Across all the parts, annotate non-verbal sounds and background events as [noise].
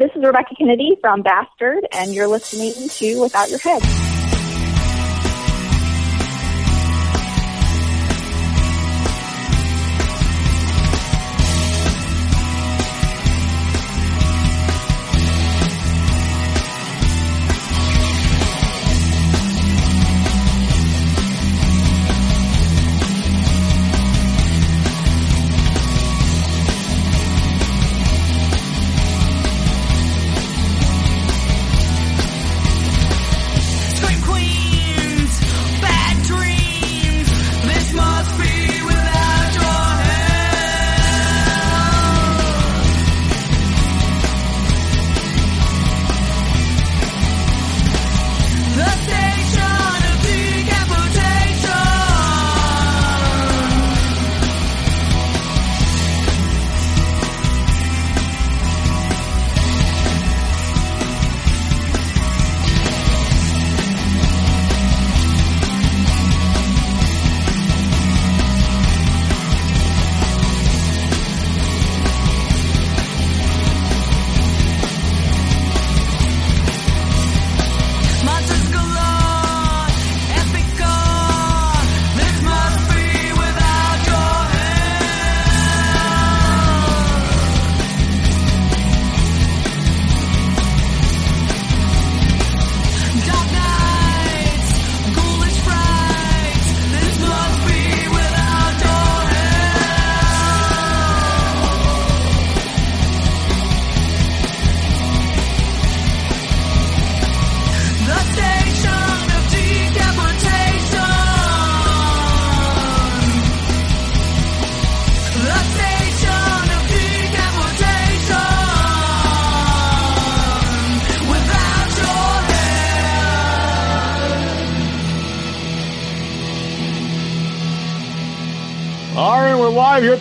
This is Rebecca Kennedy from Bastard, and you're listening to Without Your Head.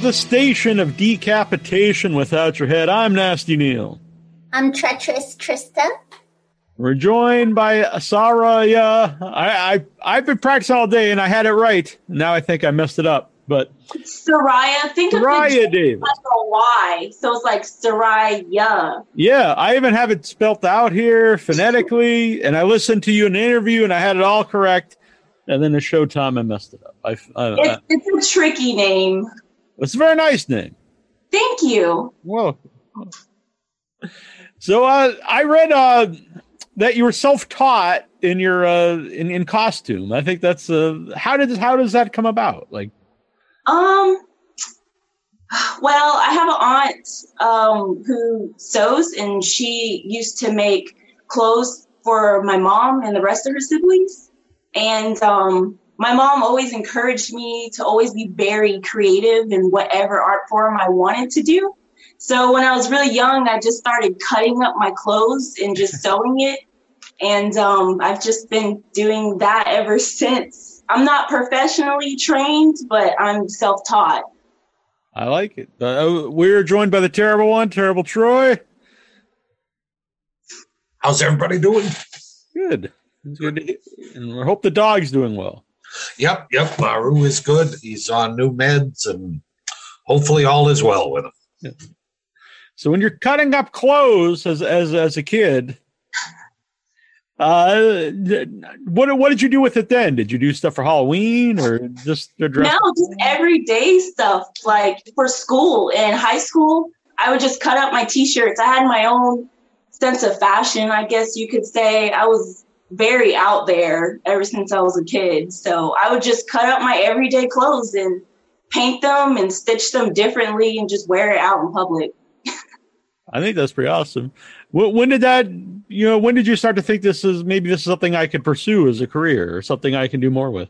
The station of decapitation without your head. I'm Nasty Neal. I'm treacherous Trista. We're joined by Sarah. Yeah, I, I I've been practicing all day and I had it right. Now I think I messed it up, but Soraya. Think of Soraya the J Davis. like a Y, so it's like Soraya. yeah, I even have it spelt out here phonetically. And I listened to you in an interview and I had it all correct. And then the showtime, I messed it up. I, I, I It's, it's a tricky name. It's a very nice name. Thank you. Well, So uh, I read uh, that you were self-taught in your uh, in, in costume. I think that's uh, how did how does that come about? Like, Um. Well, I have an aunt um, who sews, and she used to make clothes for my mom and the rest of her siblings. And um, my mom always encouraged me to always be very creative in whatever art form I wanted to do. So when I was really young, I just started cutting up my clothes and just [laughs] sewing it. And um, I've just been doing that ever [laughs] since. I'm not professionally trained, but I'm self taught. I like it. Uh, we're joined by the terrible one, terrible Troy. How's everybody doing? Good. It's good. And we hope the dog's doing well. Yep, yep. Maru is good. He's on new meds, and hopefully all is well with him. So when you're cutting up clothes as as as a kid, uh, what what did you do with it then? Did you do stuff for Halloween or just the dress? No, just everyday stuff. Like for school in high school, I would just cut up my t-shirts. I had my own sense of fashion, I guess you could say. I was very out there ever since I was a kid. So I would just cut up my everyday clothes and paint them and stitch them differently and just wear it out in public. I think that's pretty awesome. When, when did that? You know, when did you start to think this is maybe this is something I could pursue as a career or something I can do more with?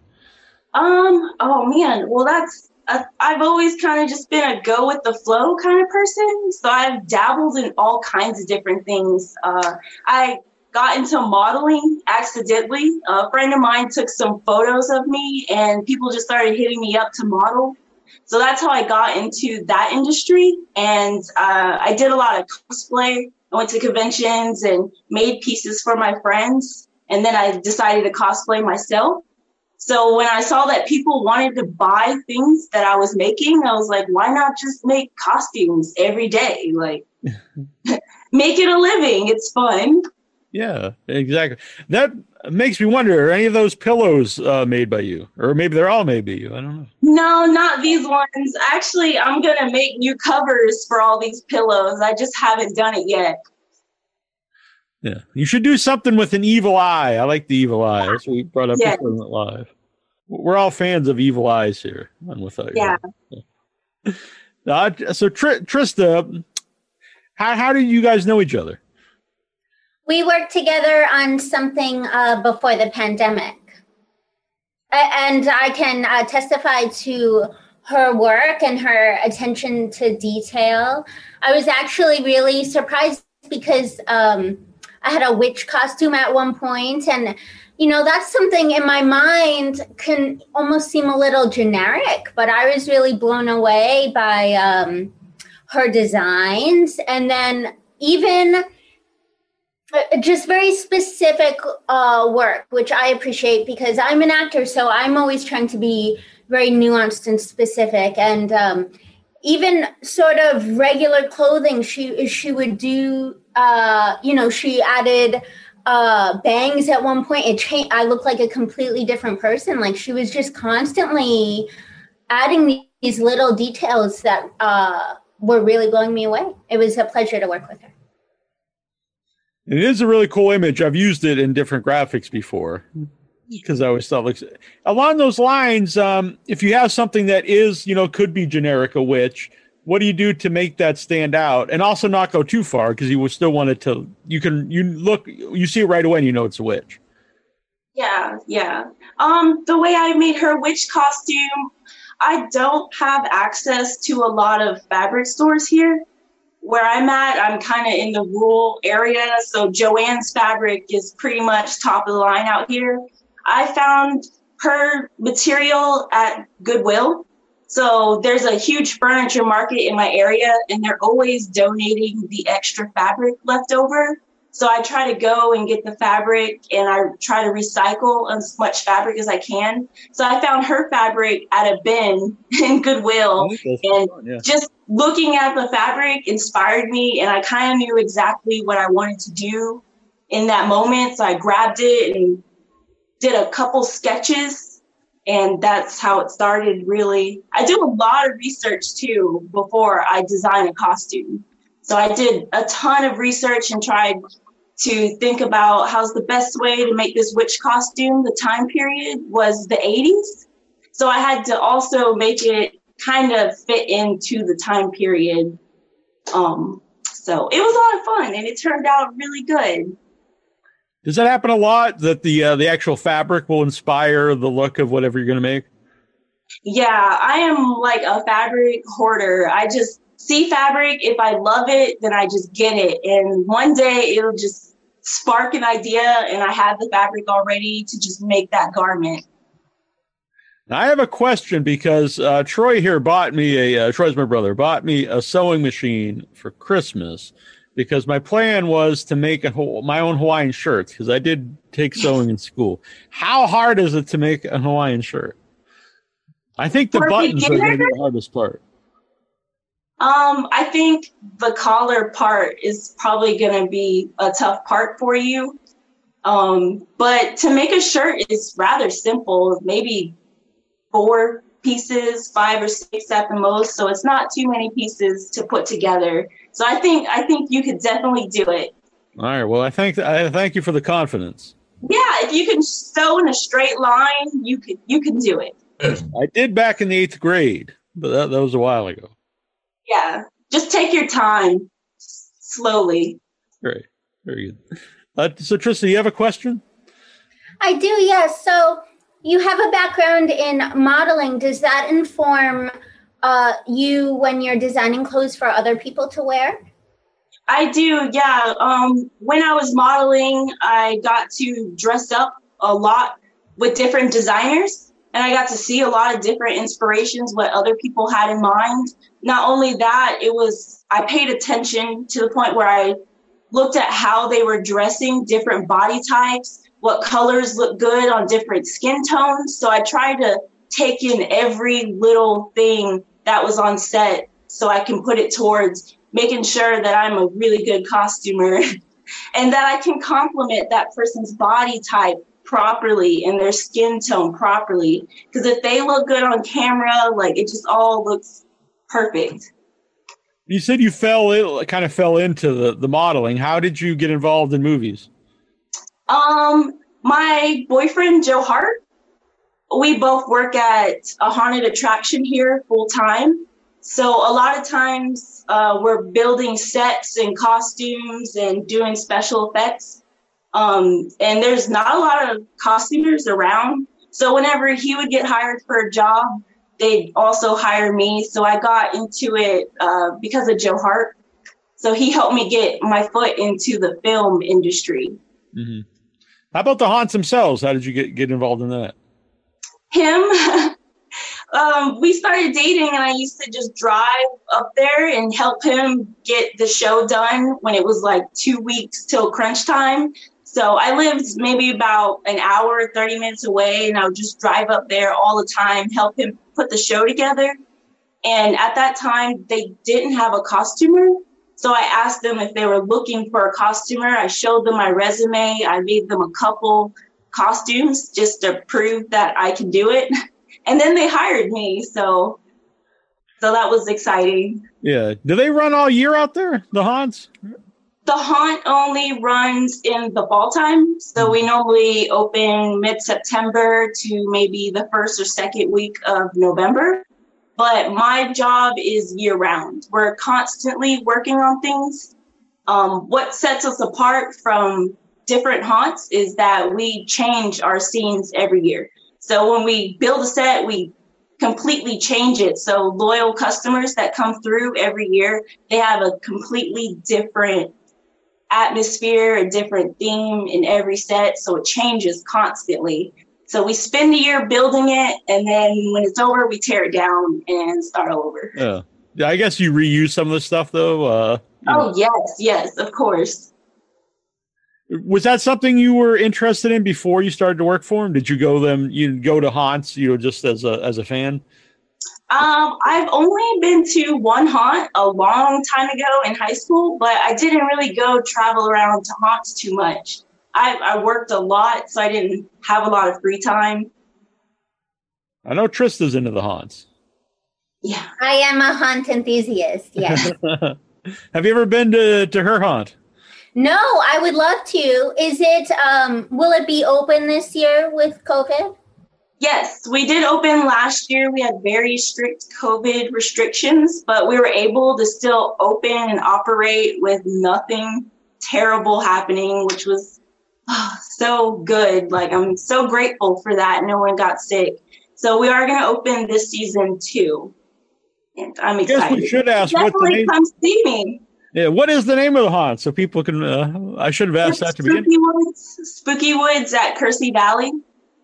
Um, oh man, well that's uh, I've always kind of just been a go with the flow kind of person. So I've dabbled in all kinds of different things. Uh, I got into modeling accidentally. A friend of mine took some photos of me and people just started hitting me up to model. So that's how I got into that industry. And uh, I did a lot of cosplay. I went to conventions and made pieces for my friends. And then I decided to cosplay myself. So when I saw that people wanted to buy things that I was making, I was like, why not just make costumes every day? Like, [laughs] make it a living. It's fun. Yeah, exactly. That makes me wonder: are any of those pillows uh, made by you, or maybe they're all made by you? I don't know. No, not these ones. Actually, I'm gonna make new covers for all these pillows. I just haven't done it yet. Yeah, you should do something with an evil eye. I like the evil eye. That's what we brought up Yeah. went live. We're all fans of evil eyes here on Without You. Yeah. [laughs] Uh, so Tr- Trista, how how did you guys know each other? We worked together on something uh, before the pandemic. And I can uh, testify to her work and her attention to detail. I was actually really surprised because um, I had a witch costume at one point, and you know that's something in my mind can almost seem a little generic, but I was really blown away by um, her designs, and then even just very specific uh, work, which I appreciate because I'm an actor, so I'm always trying to be very nuanced and specific. And um, even sort of regular clothing, she she would do. Uh, you know, she added uh, bangs at one point. It changed. I looked like a completely different person. Like she was just constantly adding these little details that uh, were really blowing me away. It was a pleasure to work with her. It is a really cool image. I've used it in different graphics before because I always thought along those lines. Um, if you have something that is, you know, could be generic a witch, what do you do to make that stand out and also not go too far because you still want it to? You can you look you see it right away and you know it's a witch. Yeah, yeah. Um, the way I made her witch costume, I don't have access to a lot of fabric stores here. Where I'm at, I'm kind of in the rural area, so Jo-Ann's fabric is pretty much top of the line out here. I found her material at Goodwill. So there's a huge furniture market in my area, and they're always donating the extra fabric left over. So I try to go and get the fabric and I try to recycle as much fabric as I can. So I found her fabric at a bin [laughs] in Goodwill and yeah. just looking at the fabric inspired me and I kind of knew exactly what I wanted to do in that moment. So I grabbed it and did a couple sketches and that's how it started really. I do a lot of research too before I design a costume. So I did a ton of research and tried to think about how's the best way to make this witch costume. The time period was the 80s. So I had to also make it kind of fit into the time period. Um, so it was a lot of fun and it turned out really good. Does that happen a lot that the uh, the actual fabric will inspire the look of whatever you're going to make? Yeah, I am like a fabric hoarder. I just see fabric. If I love it, then I just get it. And one day it'll just spark an idea and I have the fabric already to just make that garment. I have a question because uh, Troy here bought me a uh, Troy's my brother bought me a sewing machine for Christmas because my plan was to make a, my own Hawaiian shirt because I did take sewing in school. How hard is it to make a Hawaiian shirt? I think the For buttons are going to be the hardest part. Um, I think the collar part is probably going to be a tough part for you. Um, but to make a shirt is rather simple, maybe four pieces, five or six at the most. So it's not too many pieces to put together. So I think I think you could definitely do it. All right. Well, I thank I thank you for the confidence. Yeah, if you can sew in a straight line, you could you can do it. I did back in the eighth grade, but that, that was a while ago. Yeah, just take your time, slowly. Great. Very good. Uh, so, Trista, you have a question? I do, yes. So you have a background in modeling. Does that inform uh, you when you're designing clothes for other people to wear? I do, yeah. Um, when I was modeling, I got to dress up a lot with different designers, and I got to see a lot of different inspirations, what other people had in mind. Not only that, it was, I paid attention to the point where I looked at how they were dressing different body types, what colors look good on different skin tones. So I tried to take in every little thing that was on set so I can put it towards making sure that I'm a really good costumer [laughs] and that I can complement that person's body type properly and their skin tone properly. Because if they look good on camera, like it just all looks perfect. You said you fell in, kind of fell into the, the modeling. How did you get involved in movies? Um, my boyfriend Joe Hart, we both work at a haunted attraction here full time. So a lot of times uh, we're building sets and costumes and doing special effects. Um, and there's not a lot of costumers around. So whenever he would get hired for a job, they'd also hire me. So I got into it uh, because of Joe Hart. So he helped me get my foot into the film industry. Mm-hmm. How about the haunts themselves? How did you get, get involved in that? Him, [laughs] um, we started dating, and I used to just drive up there and help him get the show done when it was like two weeks till crunch time. So I lived maybe about an hour, 30 minutes away, and I would just drive up there all the time, help him put the show together. And at that time, they didn't have a costumer. So I asked them if they were looking for a costumer. I showed them my resume. I made them a couple costumes just to prove that I can do it. [laughs] And then they hired me. So so that was exciting. Yeah. Do they run all year out there, the haunts? The haunt only runs in the fall time. So we normally open mid September to maybe the first or second week of November. But my job is year round. We're constantly working on things. Um, what sets us apart from different haunts is that we change our scenes every year. So when we build a set, we completely change it. So loyal customers that come through every year, they have a completely different atmosphere, a different theme in every set. So it changes constantly. So we spend a year building it, and then when it's over, we tear it down and start all over. Yeah. Yeah, I guess you reuse some of the stuff though. Uh, you know. Oh yes, yes, of course. Was that something you were interested in before you started to work for him? Did you go them? You go to haunts? You know, just as a as a fan? Um, I've only been to one haunt a long time ago in high school, but I didn't really go travel around to haunts too much. I, I worked a lot, so I didn't have a lot of free time. I know Trista's into the haunts. Yeah. I am a haunt enthusiast. Yes. [laughs] Have you ever been to to her haunt? no, I would love to. Is it? Um, will it be open this year with COVID? Yes, we did open last year. We had very strict COVID restrictions, but we were able to still open and operate with nothing terrible happening, which was oh, [sighs] so good. Like, I'm so grateful for that. No one got sick. So, we are going to open this season too. And I'm I guess we should ask what the name. come see me. Yeah, what is the name of the haunt so people can? Uh, I should have asked that to begin. Spooky Woods, Spooky Woods at Kersey Valley,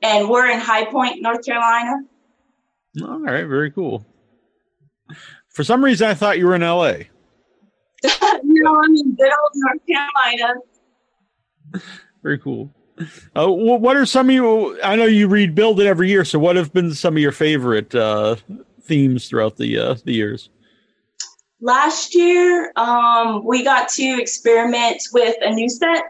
and we're in High Point, North Carolina. All right, very cool. For some reason, I thought you were in L.A. [laughs] no, I'm in good old North Carolina. [laughs] Very cool. Uh, what are some of you? I know you read Build It every year. So, what have been some of your favorite uh, themes throughout the uh, the years? Last year, um, we got to experiment with a new set.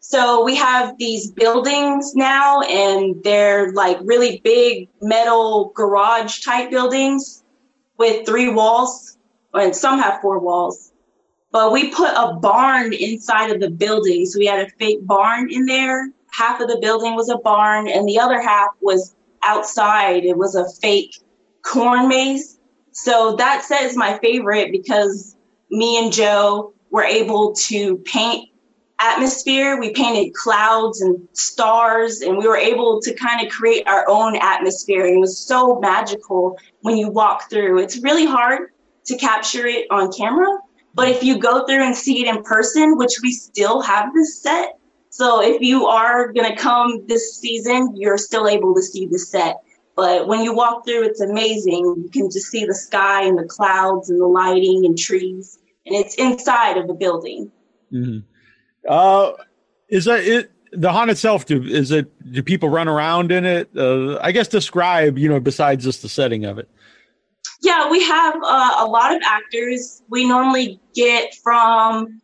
So we have these buildings now, and they're like really big metal garage type buildings with three walls, and some have four walls. But we put a barn inside of the building. So we had a fake barn in there. Half of the building was a barn, and the other half was outside. It was a fake corn maze. So that set is my favorite because me and Joe were able to paint atmosphere. We painted clouds and stars, and we were able to kind of create our own atmosphere. And it was so magical when you walk through. It's really hard to capture it on camera, but if you go through and see it in person, which we still have this set. So if you are to come this season, you're still able to see the set. But when you walk through, it's amazing. You can just see the sky and the clouds and the lighting and trees, and it's inside of the building. hmm Uh, is that it? The haunt itself? Do is it? Do people run around in it? Uh, I guess describe. You know, besides just the setting of it. Yeah, we have uh, a lot of actors. We normally get from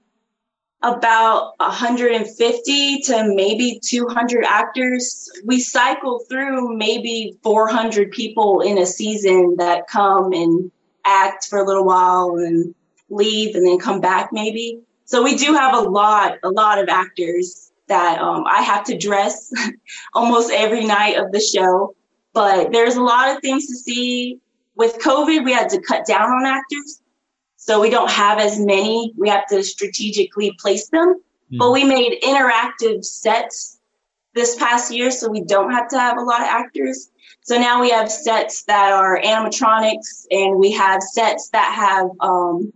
about 150 to maybe 200 actors. We cycle through maybe 400 people in a season that come and act for a little while and leave and then come back maybe. So we do have a lot, a lot of actors that um, I have to dress [laughs] almost every night of the show. But there's a lot of things to see. With COVID, we had to cut down on actors. So we don't have as many. We have to strategically place them. Hmm. But we made interactive sets this past year, so we don't have to have a lot of actors. So now we have sets that are animatronics, and we have sets that have, um,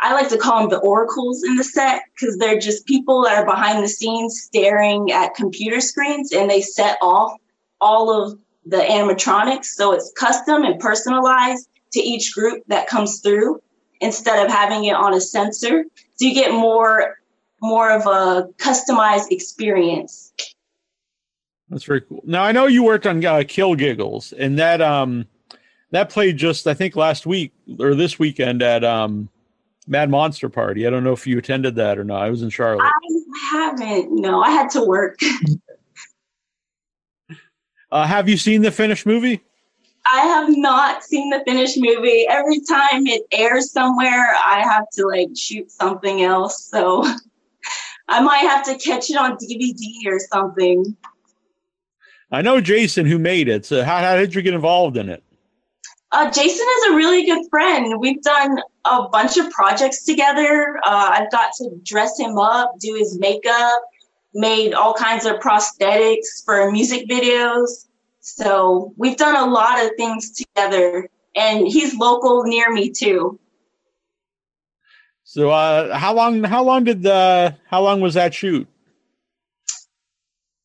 I like to call them the oracles in the set because they're just people that are behind the scenes staring at computer screens, and they set off all of the animatronics. So it's custom and personalized to each group that comes through instead of having it on a sensor. So you get more more of a customized experience. That's very cool. Now I know you worked on uh, Kill Giggles, and that um that played just I think last week or this weekend at um Mad Monster Party. I don't know if you attended that or not. I was in Charlotte. I haven't. No, I had to work. [laughs] Uh, have you seen the finished movie? I have not seen the finished movie. Every time it airs somewhere, I have to like shoot something else. So [laughs] I might have to catch it on DVD or something. I know Jason who made it. So how, how did you get involved in it? Uh, Jason is a really good friend. We've done a bunch of projects together. Uh, I've got to dress him up, do his makeup, made all kinds of prosthetics for music videos. So we've done a lot of things together. And he's local near me too. So uh, how long how long did the how long was that shoot?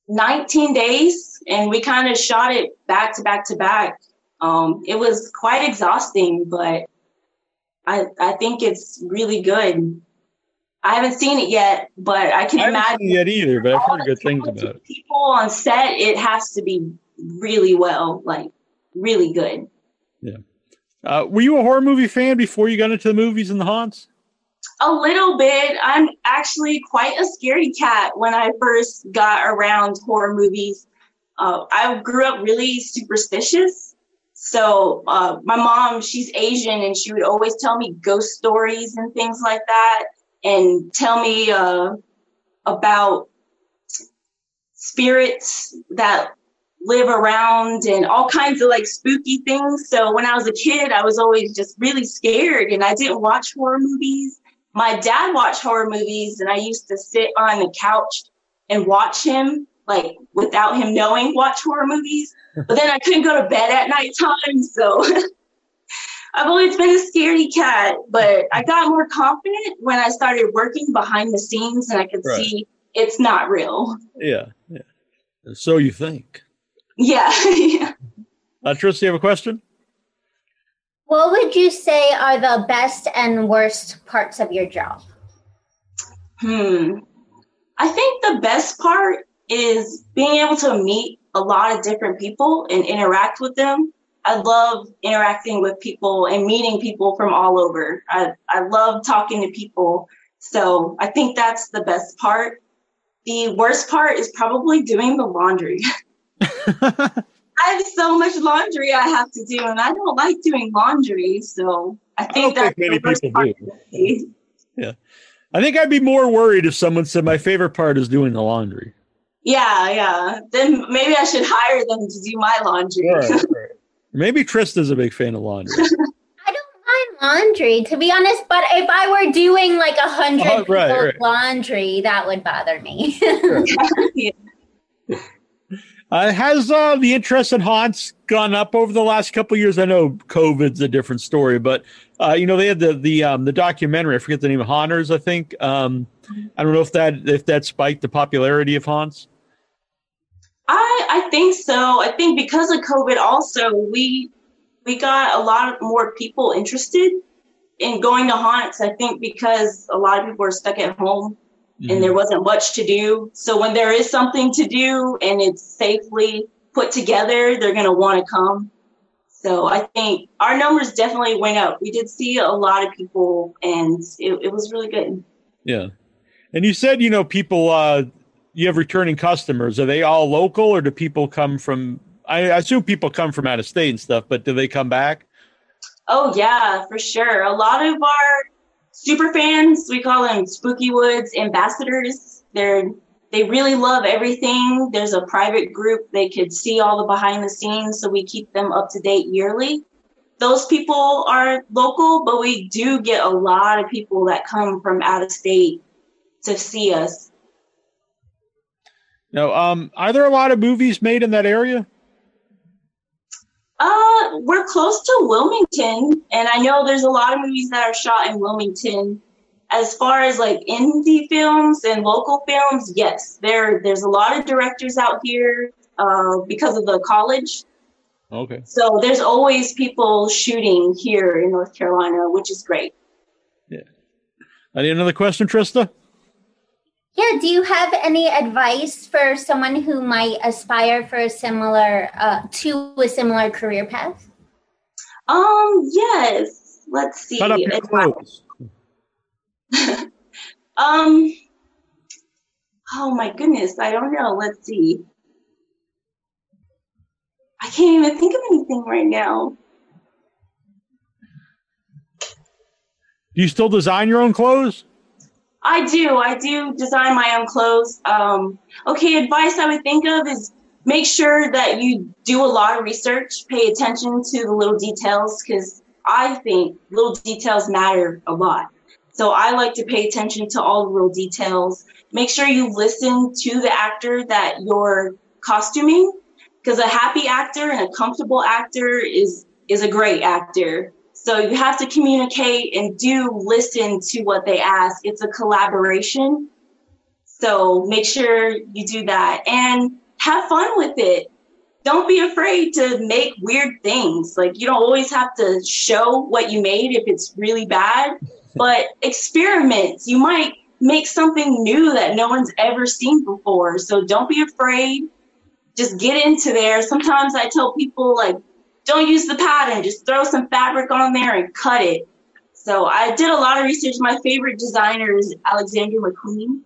19 days, and we kind of shot it back to back to back. Um, it was quite exhausting, but I I think it's really good. I haven't seen it yet, but I can I haven't imagine seen it yet either, but I've heard good things about it. People on set, it has to be really well, like really good. Yeah. Uh, were you a horror movie fan before you got into the movies and the haunts? A little bit. I'm actually quite a scaredy cat when I first got around horror movies. Uh, I grew up really superstitious. So uh, my mom, she's Asian, and she would always tell me ghost stories and things like that, and tell me uh, about spirits that live around and all kinds of like spooky things. So when I was a kid, I was always just really scared, and I didn't watch horror movies my dad watched horror movies and I used to sit on the couch and watch him, like without him knowing, watch horror movies. But then I couldn't go to bed at nighttime. So [laughs] I've always been a scaredy cat, but I got more confident when I started working behind the scenes and I could Right. see it's not real. Yeah, yeah. So you think? Yeah. [laughs] yeah. Uh, Trista, you have a question? What would you say are the best and worst parts of your job? Hmm. I think the best part is being able to meet a lot of different people and interact with them. I love interacting with people and meeting people from all over. I, I love talking to people. So I think that's the best part. The worst part is probably doing the laundry. [laughs] I have so much laundry I have to do, and I don't like doing laundry. So I think don't that's think many the worst people part. do. of. I think I'd be more worried if someone said my favorite part is doing the laundry. Yeah, yeah. Then maybe I should hire them to do my laundry. [laughs] Maybe Trista's a big fan of laundry. [laughs] I don't mind laundry, to be honest, but if I were doing like a hundred Oh, right, people's right. laundry, that would bother me. [laughs] Uh, has uh, the interest in haunts gone up over the last couple of years? I know COVID's a different story, but uh, you know they had the the um, the documentary. I forget the name of Haunters. I think um, I don't know if that if that spiked the popularity of haunts. I I think so. I think because of COVID, also we we got a lot more people interested in going to haunts. I think because a lot of people are stuck at home and there wasn't much to do. So when there is something to do and it's safely put together, they're gonna want to come. So I think our numbers definitely went up. We did see a lot of people, and it, it was really good. Yeah. And you said, you know, people, uh, you have returning customers. Are they all local or do people come from, I assume people come from out of state and stuff, but do they come back? Oh yeah, for sure. A lot of our super fans, we call them Spooky Woods ambassadors. They're they really love everything. There's a private group they could see all the behind the scenes, so we keep them up to date yearly. Those people are local, but we do get a lot of people that come from out of state to see us. No, um, are there a lot of movies made in that area? Uh, we're close to Wilmington, and I know there's a lot of movies that are shot in Wilmington. As far as like indie films and local films, yes, there there's a lot of directors out here uh, because of the college. Okay. So there's always people shooting here in North Carolina, which is great. Yeah. Any another question, Trista? Yeah, do you have any advice for someone who might aspire for a similar uh, to a similar career path? Um, yes. Let's see. Cut up your clothes. [laughs] um, oh my goodness, I don't know. Let's see. I can't even think of anything right now. Do you still design your own clothes? I do. I do design my own clothes. Um, okay, advice I would think of is make sure that you do a lot of research, pay attention to the little details, because I think little details matter a lot. So I like to pay attention to all the little details. Make sure you listen to the actor that you're costuming, because a happy actor and a comfortable actor is is a great actor. So you have to communicate and do listen to what they ask. It's a collaboration. So make sure you do that and have fun with it. Don't be afraid to make weird things. Like you don't always have to show what you made if it's really bad, [laughs] but experiment. You might make something new that no one's ever seen before. So don't be afraid. Just get into there. Sometimes I tell people like don't use the pattern, just throw some fabric on there and cut it. So I did a lot of research. My favorite designer is Alexander McQueen,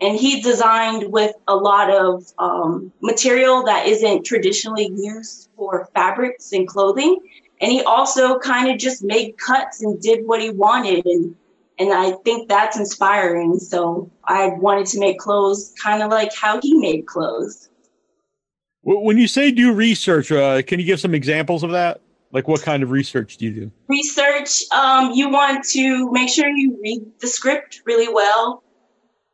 and he designed with a lot of um, material that isn't traditionally used for fabrics and clothing. And he also kind of just made cuts and did what he wanted. And, and I think that's inspiring. So I wanted to make clothes kind of like how he made clothes. Wh- When you say do research, uh, can you give some examples of that? Like what kind of research do you do? research um, you want to make sure you read the script really well.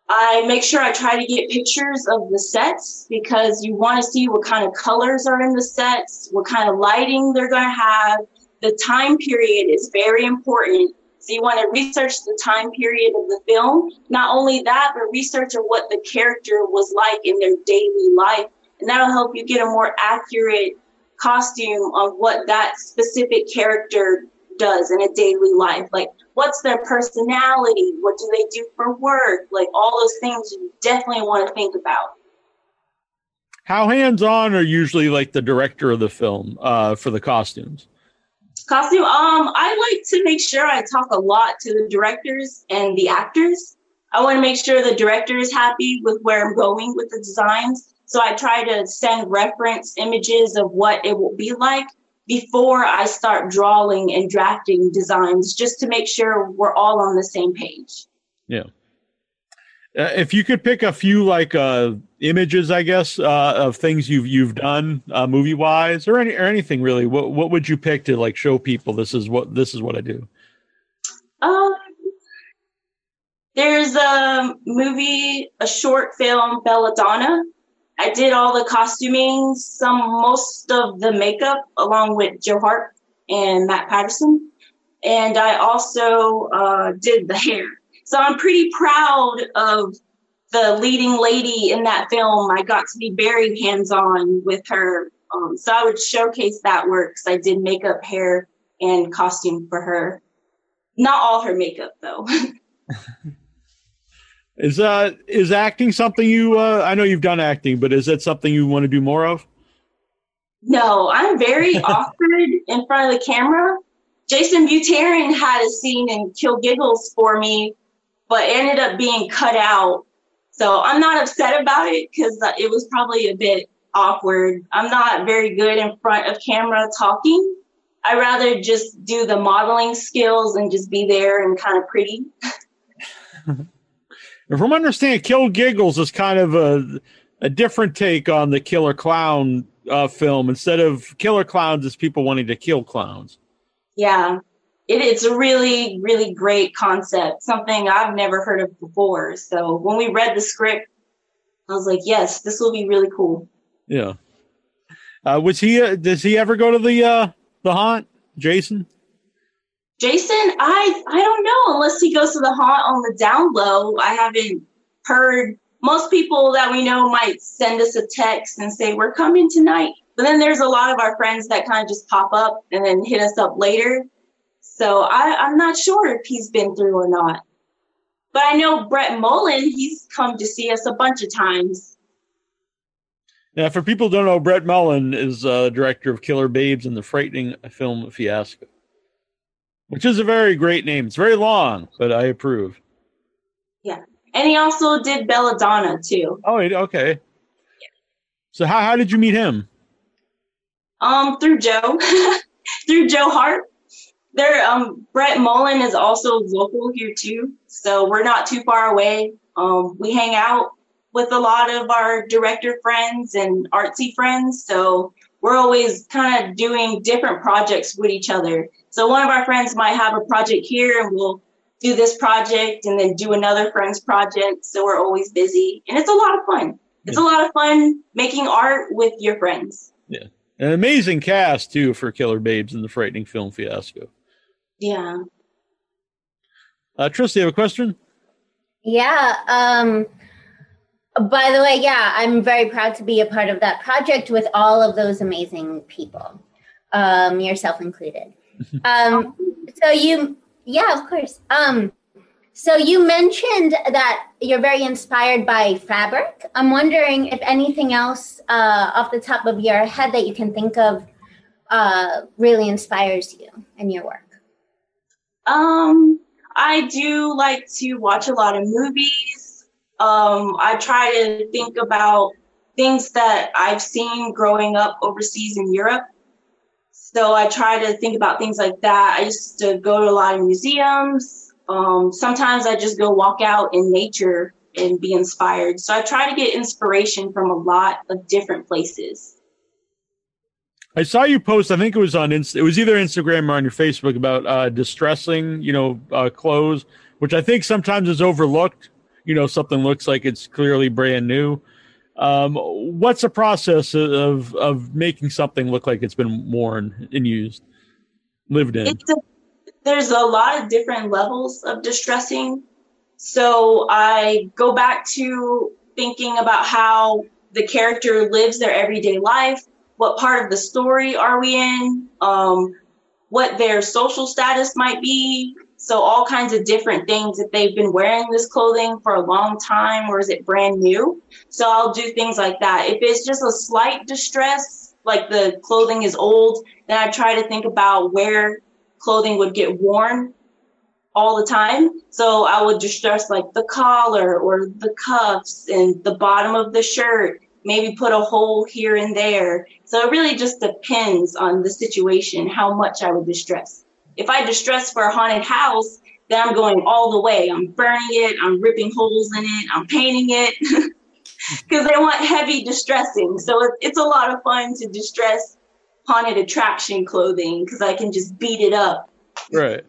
I make sure i try to get pictures of the sets because you want to see what kind of colors are in the sets what kind of lighting they're going to have. The time period is very important. So you want to research the time period of the film. Not only that but research of what the character was like in their daily life and that'll help you get a more accurate costume on what that specific character does in a daily life. Like, what's their personality? What do they do for work? Like, all those things you definitely want to think about. How hands on are usually like the director of the film uh, for the costumes? Costume, um, I like to make sure I talk a lot to the directors and the actors. I want to make sure the director is happy with where I'm going with the designs. So I try to send reference images of what it will be like before I start drawing and drafting designs, just to make sure we're all on the same page. Yeah. Uh, if you could pick a few like uh, images, I guess, uh, of things you've you've done uh, movie wise, or any or anything really, what what would you pick to like show people this is what this is what I do? Um, there's a movie, a short film, Belladonna. I did all the costuming, some most of the makeup, along with Joe Hart and Matt Patterson, and I also uh, did the hair. So I'm pretty proud of the leading lady in that film. I got to be very hands-on with her, um, so I would showcase that work. 'cause I did makeup, hair, and costume for her. Not all her makeup though. [laughs] Is uh is acting something you? Uh, I know you've done acting, but is that something you want to do more of? No, I'm very [laughs] awkward in front of the camera. Jason Buterin had a scene in Kill Giggles for me, but ended up being cut out. So I'm not upset about it because it was probably a bit awkward. I'm not very good in front of camera talking. I rather just do the modeling skills and just be there and kind of pretty. [laughs] I'm understanding, Kill Giggles is kind of a a different take on the Killer Clown uh, film. Instead of killer clowns, it's people wanting to kill clowns. Yeah, it, it's a really, really great concept, something I've never heard of before. So when we read the script, I was like, yes, this will be really cool. Yeah. Uh, was he? Uh, does he ever go to the uh, the haunt, Jason? Jason, I I don't know unless he goes to the haunt on the down low. I haven't heard. Most people that we know might send us a text and say we're coming tonight, but then there's a lot of our friends that kind of just pop up and then hit us up later. So I, I'm not sure if he's been through or not. But I know Brett Mullen, he's come to see us a bunch of times. Yeah, for people who don't know, Brett Mullen is uh, director of Killer Babes and the Frightening Film Fiasco, which is a very great name. It's very long, but I approve. Yeah. And he also did Belladonna too. Oh, okay. So how how did you meet him? Um, through Joe, [laughs] through Joe Hart. There, um, Brett Mullen is also local here too, so we're not too far away. Um, we hang out with a lot of our director friends and artsy friends, so we're always kind of doing different projects with each other. So one of our friends might have a project here, and we'll do this project and then do another friend's project. So we're always busy, and it's a lot of fun. It's a lot of fun making art with your friends. Yeah, an amazing cast too for Killer Babes and the Frightening Film Fiasco. Yeah. Uh, Trista, you have a question? Yeah. Um, by the way, yeah, I'm very proud to be a part of that project with all of those amazing people, um, yourself included. [laughs] Um, so you, yeah, of course. Um, so you mentioned that you're very inspired by fabric. I'm wondering if anything else uh, off the top of your head that you can think of uh, really inspires you in your work. Um, I do like to watch a lot of movies. Um, I try to think about things that I've seen growing up overseas in Europe. So I try to think about things like that. I used to go to a lot of museums. Um, sometimes I just go walk out in nature and be inspired. So I try to get inspiration from a lot of different places. I saw you post. I think it was on. It was either Instagram or on your Facebook about uh, distressing, you know, uh, clothes, which I think sometimes is overlooked. You know, something looks like it's clearly brand new. Um, what's the process of of making something look like it's been worn and used, lived in? A, there's a lot of different levels of distressing. So I go back to thinking about how the character lives their everyday life. What part of the story are we in? Um, what their social status might be. So all kinds of different things. If they've been wearing this clothing for a long time or is it brand new? So I'll do things like that. If it's just a slight distress, like the clothing is old, then I try to think about where clothing would get worn all the time. So I would distress like the collar or the cuffs and the bottom of the shirt, maybe put a hole here and there. So it really just depends on the situation, how much I would distress. If I distress for a haunted house, then I'm going all the way. I'm burning it, I'm ripping holes in it, I'm painting it. [laughs] Because they want heavy distressing. So it- it's a lot of fun to distress haunted attraction clothing because I can just beat it up. right.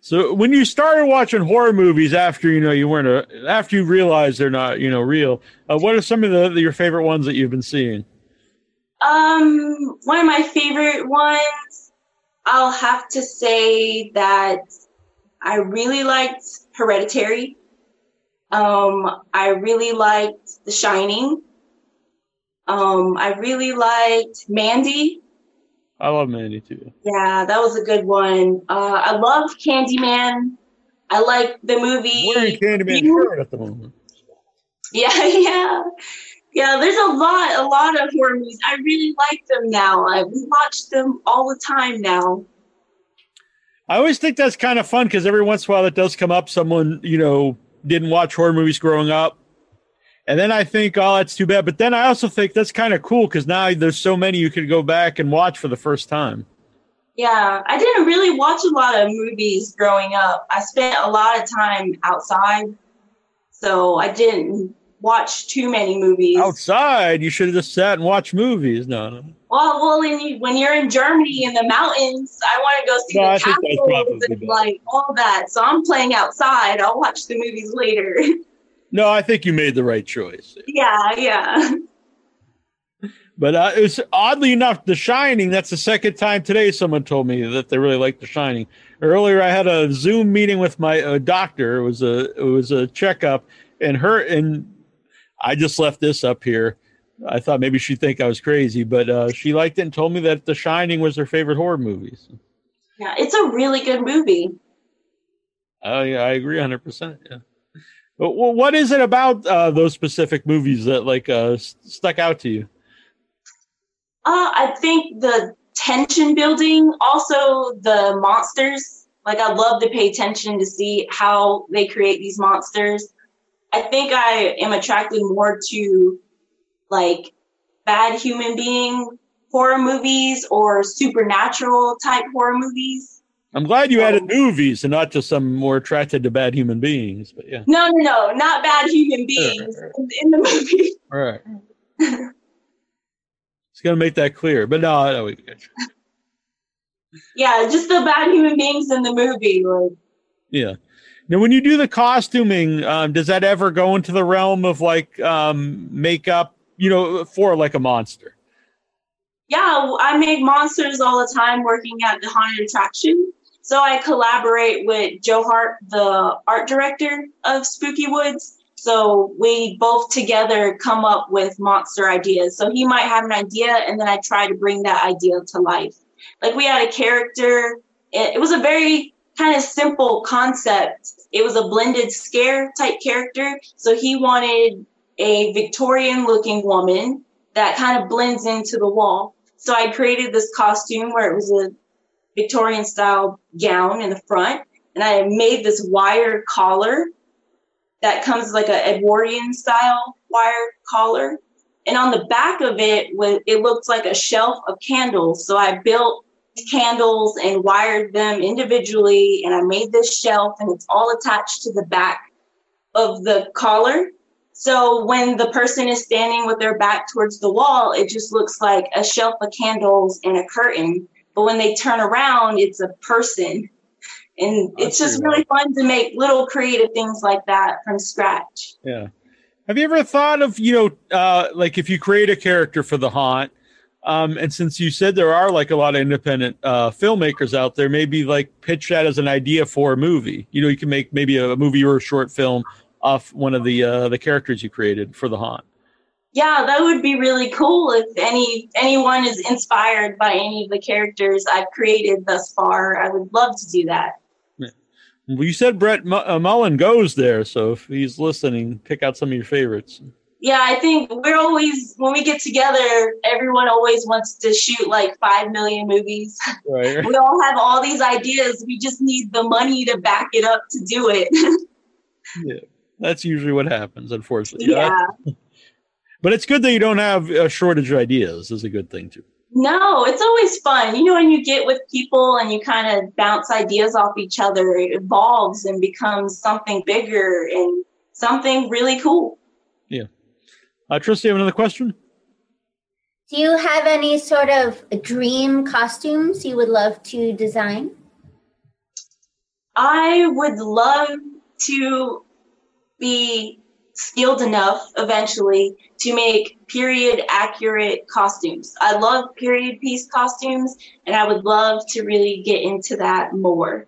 So when you started watching horror movies after you know you weren't a after you realized they're not you know real, uh, what are some of the your favorite ones that you've been seeing? Um, one of my favorite ones, I'll have to say that I really liked Hereditary. Um, I really liked The Shining. Um, I really liked Mandy. I love Mandy too. Yeah, that was a good one. Uh, I love Candyman. I like the movie. Wearing Candyman You- shirt at the moment. Yeah, [laughs] yeah. Yeah, there's a lot, a lot of horror movies. I really like them now. I we watch them all the time now. I always think that's kind of fun because every once in a while it does come up. Someone you know didn't watch horror movies growing up, and then I think, oh, that's too bad. But then I also think that's kind of cool because now there's so many you could go back and watch for the first time. Yeah, I didn't really watch a lot of movies growing up. I spent a lot of time outside, so I didn't watch too many movies. Outside, you should have just sat and watched movies. No, no. Well, well, when, you, when you're in Germany in the mountains, I want to go see No, the castles and like all that. So I'm playing outside. I'll watch the movies later. [laughs] no, I think you made the right choice. yeah, yeah. But uh, it was oddly enough, The Shining. That's the second time today someone told me that they really liked The Shining. Earlier, I had a Zoom meeting with my uh, doctor. It was a it was a checkup, and her and I just left this up here. I thought maybe she'd think I was crazy, but uh, she liked it and told me that The Shining was her favorite horror movie. So, Yeah, it's a really good movie. Oh yeah, I agree, hundred percent. Yeah. But wh- what is it about uh, those specific movies that like uh, stuck out to you? Uh, I think the tension building, also the monsters. Like I love to pay attention to see how they create these monsters. I think I am attracted more to like bad human being horror movies or supernatural type horror movies. I'm glad you added movies and not just some more attracted to bad human beings. But yeah, No, no, no, not bad human beings in, in the movie. [laughs] all right. It's gonna make that clear, but no, no, we got you. [laughs] Yeah, just the bad human beings in the movie. Like, yeah. Now, when you do the costuming, um, does that ever go into the realm of like um, makeup? You know, for like a monster. yeah, I make monsters all the time working at the haunted attraction. So I collaborate with Joe Hart, the art director of Spooky Woods. So we both together come up with monster ideas. So he might have an idea, and then I try to bring that idea to life. Like we had a character, it, it was a very kind of simple concept. It was a blended scare type character. So he wanted a Victorian looking woman that kind of blends into the wall. So I created this costume where it was a Victorian style gown in the front, and I made this wire collar that comes like a Edwardian style wire collar. And on the back of it it looked like a shelf of candles. So I built candles and wired them individually, and I made this shelf, and it's all attached to the back of the collar. So when the person is standing with their back towards the wall, it just looks like a shelf of candles and a curtain. But when they turn around, it's a person. And it's just really fun to make little creative things like that from scratch. Yeah. Have you ever thought of, you know, uh, like if you create a character for the haunt, um, and since you said there are like a lot of independent uh, filmmakers out there, maybe like pitch that as an idea for a movie. You know, you can make maybe a, movie or a short film off one of the uh, the characters you created for the haunt. Yeah, that would be really cool if any anyone is inspired by any of the characters I've created thus far. I would love to do that. Well, you said Brett Mu- uh, Mullen goes there, so if he's listening, pick out some of your favorites. Yeah, I think we're always when we get together, everyone always wants to shoot like five million movies. Right. [laughs] we all have all these ideas. We just need the money to back it up to do it. [laughs] yeah. That's usually what happens, unfortunately. yeah. [laughs] But it's good that you don't have a shortage of ideas. Is a good thing too. No, it's always fun. You know, when you get with people and you kind of bounce ideas off each other, it evolves and becomes something bigger and something really cool. Uh, Trista, you have another question? Do you have any sort of dream costumes you would love to design? I would love to be skilled enough eventually to make period accurate costumes. I love period piece costumes and I would love to really get into that more.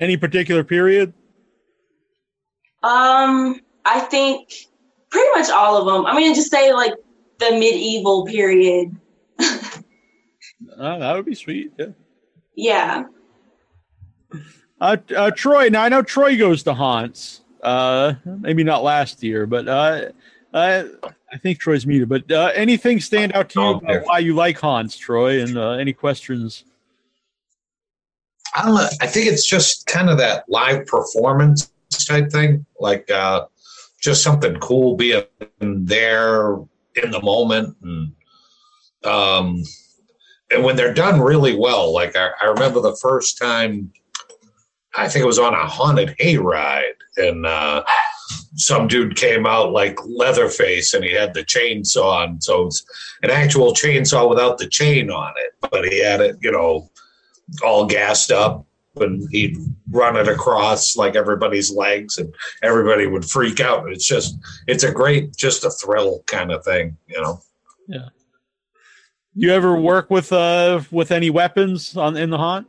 Any particular period? Um, I think pretty much all of them. I'm going to just say like the medieval period. Uh, that would be sweet. Yeah. Yeah. Uh, uh, Troy. Now I know Troy goes to haunts. Uh, maybe not last year, but uh, Uh, I think Troy's muted, but uh, anything stand out to you about why you like haunts, Troy? And uh, any questions? I don't know. I think it's just kind of that live performance type thing, like uh, just something cool being there in the moment, and um, and when they're done really well. Like I, I remember the first time, I think it was on a haunted hayride, and uh, some dude came out like Leatherface, and he had the chainsaw and so it's an actual chainsaw without the chain on it, but he had it, you know all gassed up and he'd run it across like everybody's legs and everybody would freak out. It's just, it's a great, just a thrill kind of thing, you know? Yeah. You ever work with uh with any weapons on in the haunt?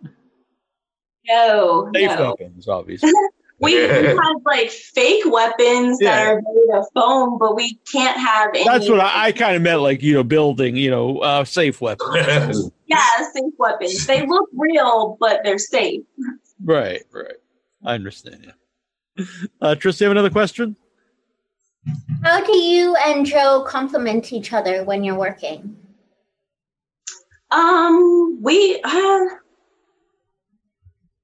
No, Safe no. weapons, obviously. [laughs] We, we have like fake weapons Yeah. that are made of foam, but we can't have any. That's what I, I kind of meant, like you know, building, you know, uh, safe weapons. [laughs] Yeah, safe weapons. They look real, but they're safe. right, right. I understand. Yeah. Uh, Tris, you have another question? How do you and Joe complement each other when you're working? Um, we uh,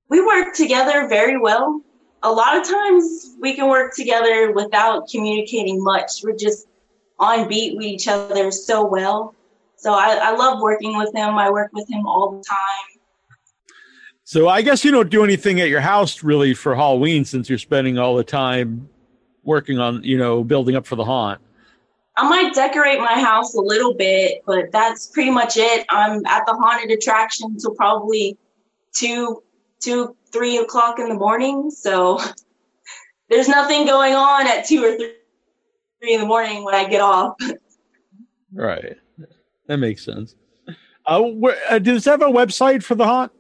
we work together very well. A lot of times we can work together without communicating much. We're just on beat with each other so well. So I, I love working with him. I work with him all the time. So I guess you don't do anything at your house really for Halloween since you're spending all the time working on, you know, building up for the haunt. I might decorate my house a little bit, but that's pretty much it. I'm at the haunted attraction until probably two, two, three o'clock in the morning. So [laughs] there's nothing going on at two or three, three in the morning when I get off. Right. That makes sense. Uh, where, uh, does it have a website for the haunt?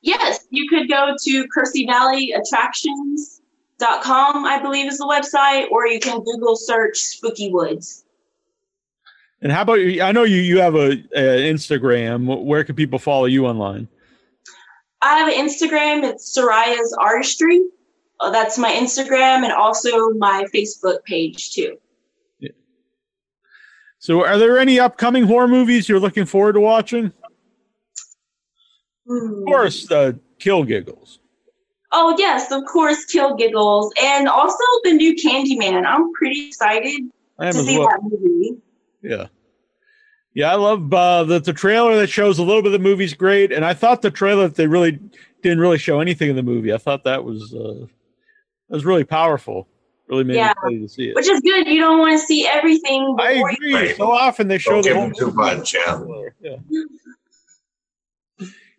Yes, you could go to Kersey Valley Attractions.com, I believe is the website, or you can Google search Spooky Woods. And how about you? I know you, you have a, a Instagram. Where can people follow you online? I have an Instagram. It's Soraja's Artistry. Uh, that's my Instagram and also my Facebook page too. Yeah. So, are there any upcoming horror movies you're looking forward to watching? Of course, uh, Kill Giggles. Oh yes, of course, Kill Giggles, and also the new Candyman. I'm pretty excited to see well. that movie. Yeah. Yeah, I love uh, the the trailer that shows a little bit of the movie's great, and I thought the trailer that they really didn't really show anything in the movie. I thought that was uh, that was really powerful. Really made Yeah. me excited to see it. Which is good. You don't want to see everything. I agree. Right. So often they show Don't the give whole them too movie. much, yeah. Yeah.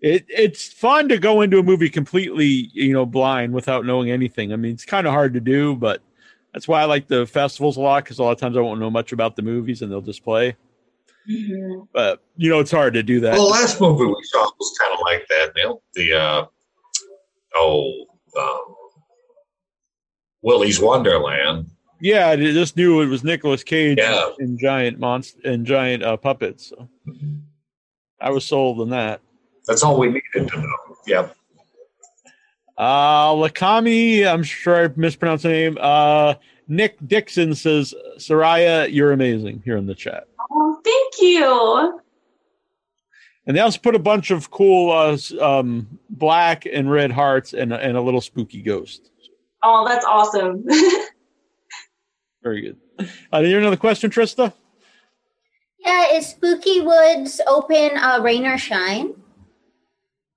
It it's fun to go into a movie completely, you know, blind without knowing anything. I mean, it's kind of hard to do, but that's why I like the festivals a lot because a lot of times I won't know much about the movies and they'll just play. Mhm. But you know, it's hard to do that. Well, the last movie we saw was kind of like that, Neal. The, uh, oh, um, Willy's Wonderland. Yeah, I just knew it was Nicolas Cage Yeah. in giant monst and giant uh, puppets. So I was sold on that. That's all we needed to know. Yep. Uh, Lakami, I'm sure I mispronounced the name. Uh, Nick Dixon says, Soraja, you're amazing here in the chat. Oh, thank you. And they also put a bunch of cool uh, um, black and red hearts and, a- and a little spooky ghost. Oh, that's awesome. [laughs] Very good. Uh, do you have another question, Trista? Yeah, is Spooky Woods open uh, rain or shine?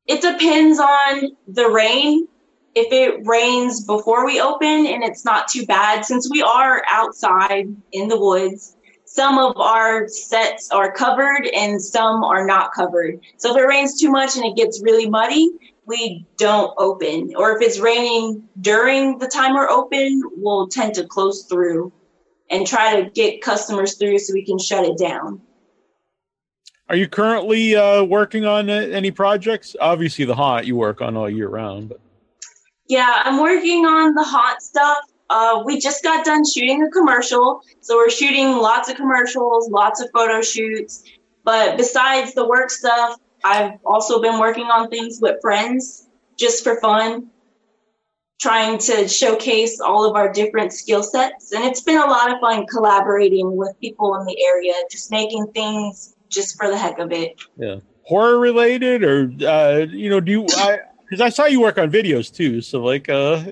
it depends on the rain. If it rains before we open and it's not too bad, since we are outside in the woods, some of our sets are covered and some are not covered. So if it rains too much and it gets really muddy, we don't open. Or if it's raining during the time we're open, we'll tend to close through and try to get customers through so we can shut it down. Are you currently uh, working on uh, any projects? Obviously, the haunt you work on all year round, but Yeah, I'm working on the hot stuff. Uh, we just got done shooting a commercial, so we're shooting lots of commercials, lots of photo shoots. But besides the work stuff, I've also been working on things with friends just for fun. trying to showcase all of our different skill sets. And it's been a lot of fun collaborating with people in the area, just making things just for the heck of it. Yeah. Horror related or uh you know, do you I because I saw you work on videos too. So like uh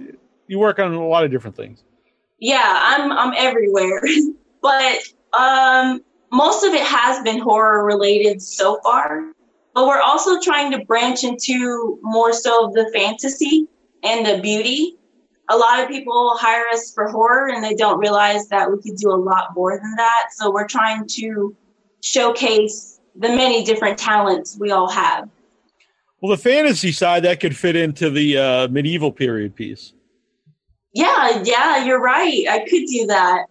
you work on a lot of different things. Yeah, I'm I'm everywhere. [laughs] but um most of it has been horror related so far. But we're also trying to branch into more so of the fantasy and the beauty. A lot of people hire us for horror and they don't realize that we could do a lot more than that. So we're trying to showcase the many different talents we all have. Well, the fantasy side that could fit into the uh medieval period piece. Yeah, yeah, you're right. I could do that.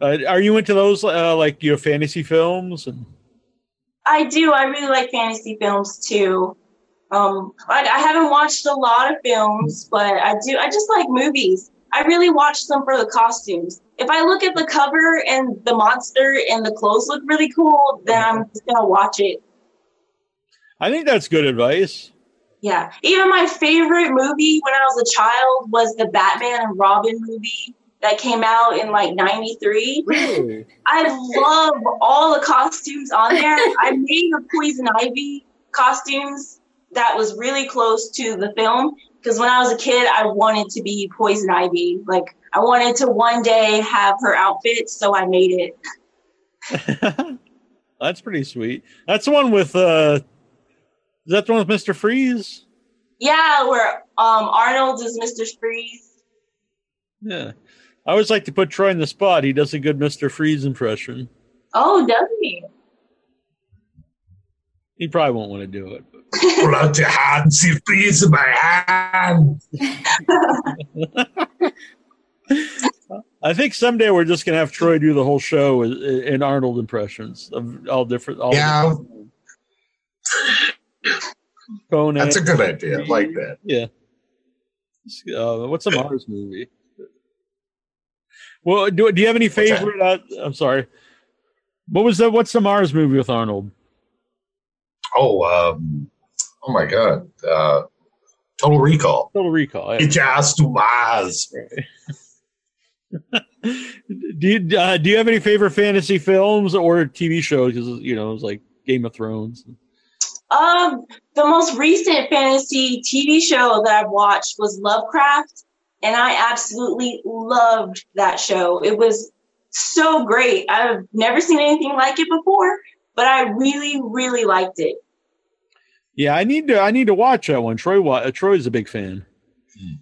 Uh, are you into those uh like your fantasy films and I do. I really like fantasy films too. Um, I, I haven't watched a lot of films, but I do. I just like movies. I really watch them for the costumes. If I look at the cover and the monster and the clothes look really cool, then I'm just gonna watch it. I think that's good advice. Yeah. Even my favorite movie when I was a child was the Batman and Robin movie that came out in like '93. Really? I love all the costumes on there. I made the Poison Ivy costumes that was really close to the film because when I was a kid, I wanted to be Poison Ivy. Like I wanted to one day have her outfit, so I made it. [laughs] That's pretty sweet. That's the one with uh is that the one with Mr. Freeze? Yeah, where um Arnold is Mr. Freeze. Yeah. I always like to put Troy in the spot. He does a good Mr. Freeze impression. Oh, does he? He probably won't want to do it. but- [laughs] Pull out your hand, see freeze in my hand. [laughs] I think someday we're just gonna have Troy do the whole show in- in Arnold impressions of all different. All Yeah. Conan. That's a good idea. I like that. Yeah. Uh, what's a Mars movie? Well, do, do you have any favorite? Uh, I'm sorry. What was the What's the Mars movie with Arnold? Oh, um, oh my God. Uh, Total Recall. Total Recall. yeah. Ass to Mars. do you uh, Do you have any favorite fantasy films or TV shows? Because you know, it's like Game of Thrones. Um, the most recent fantasy TV show that I've watched was Lovecraft, and I absolutely loved that show. It was so great. I've never seen anything like it before, but I really, really liked it. Yeah, I need to. I need to watch that one. Troy. Uh, Troy's a big fan.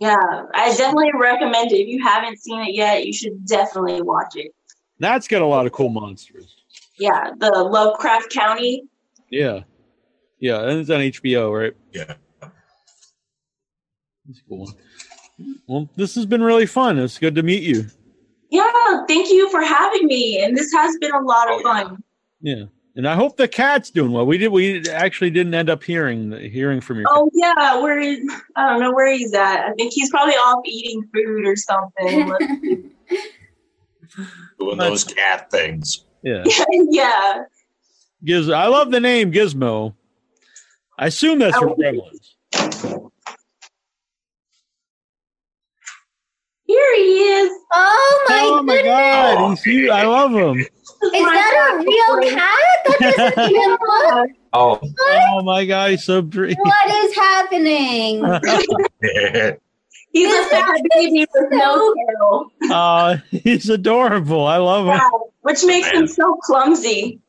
Yeah, I definitely recommend it. If you haven't seen it yet, you should definitely watch it. That's got a lot of cool monsters. Yeah, the Lovecraft Country. Yeah, yeah, and it's on HBO, right? Yeah. That's a cool one. Well, this has been really fun. It's good to meet you. Yeah, thank you for having me. And this has been a lot of Oh, fun. Yeah, and I hope the cat's doing well. We did. We actually didn't end up hearing hearing from your. Oh yeah, where is I don't know where he's at. I think he's probably off eating food or something. [laughs] Doing those cat things. Yeah, [laughs] yeah. Giz. I love the name Gizmo. I assume that's from. Gremlins. Here he is. Oh my Oh my god, he's cute. I love him. Is that a real cat? That [laughs] doesn't even look. Oh, Oh my god, he's so pretty. What is happening? [laughs] [laughs] He's a This fat baby with no tail, Uh, he's adorable. I love him. which makes him so clumsy.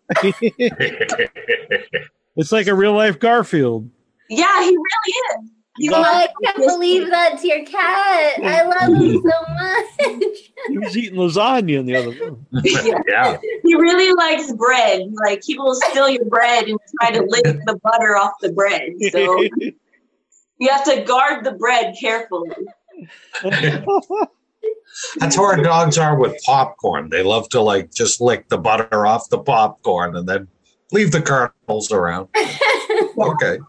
It's like a real life Garfield. Yeah, he really is. He's Oh, I can't believe that's your cat. I love him so [laughs] much. [laughs] He was eating lasagna in the other room. [laughs] yeah. he really likes bread. Like he will steal your bread and try to lick the butter off the bread. So you have to guard the bread carefully. That's how our dogs are with popcorn. They love to like just lick the butter off the popcorn and then leave the kernels around. [laughs] Okay.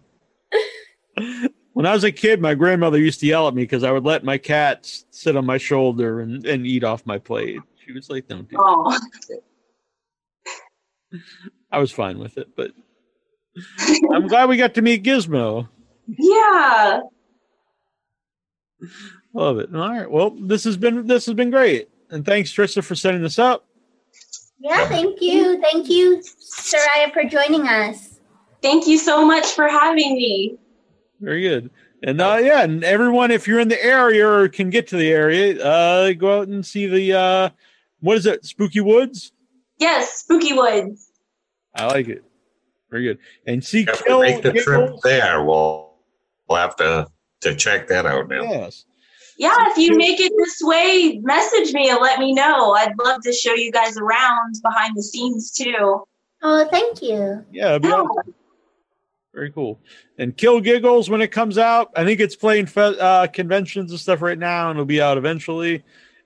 When I was a kid, my grandmother used to yell at me because I would let my cat sit on my shoulder and, and eat off my plate. She was like, "Don't do." That. Oh, I was fine with it, but I'm glad we got to meet Gizmo. yeah. Love it. All right. Well, this has been this has been great, and thanks, Trista, for setting this up. Yeah, thank you. Thank you, Soraja, for joining us. Thank you so much for having me. Very good. And uh, yeah, and everyone, if you're in the area or can get to the area, uh, go out and see the uh, what is it? Spooky Woods. Yes, Spooky Woods. I like it. Very good. And see If we make the trip there, we'll we'll have to to check that out now. Yes. Yeah, if you make it this way, message me and let me know. I'd love to show you guys around behind the scenes too. Oh, thank you. Yeah, be Yeah. Very cool. And Kill Giggles when it comes out. I think it's playing fe- uh, conventions and stuff right now, and it'll be out eventually.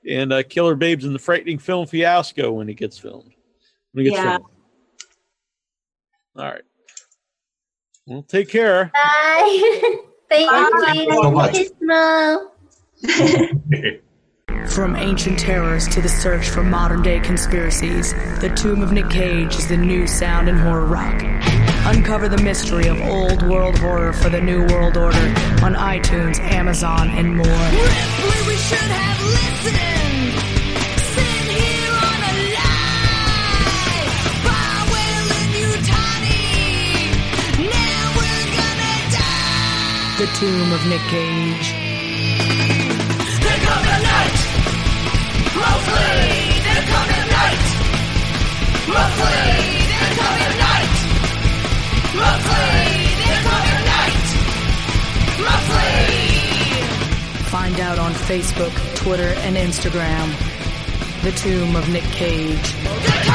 And uh, Killer Babes and the Frightening Film Fiasco when it gets filmed. When it gets Yeah. filmed. All right. Well, take care. Bye. [laughs] thank Bye. you. so much. [laughs] From ancient terrors to the search for modern day conspiracies, The Tomb of Nick Cage is the new sound in horror rock. Uncover the mystery of old world horror for the new world order on iTunes, Amazon, and more. Ripley, we should have listened. Sitting here on a lie. Powell and Utani. Now we're gonna die. The Tomb of Nick Cage. Mostly, there come the night. Mostly, there come the night. Mostly, there come the night. Mostly. Find out on Facebook, Twitter, and Instagram. The Tomb of Nick Cage.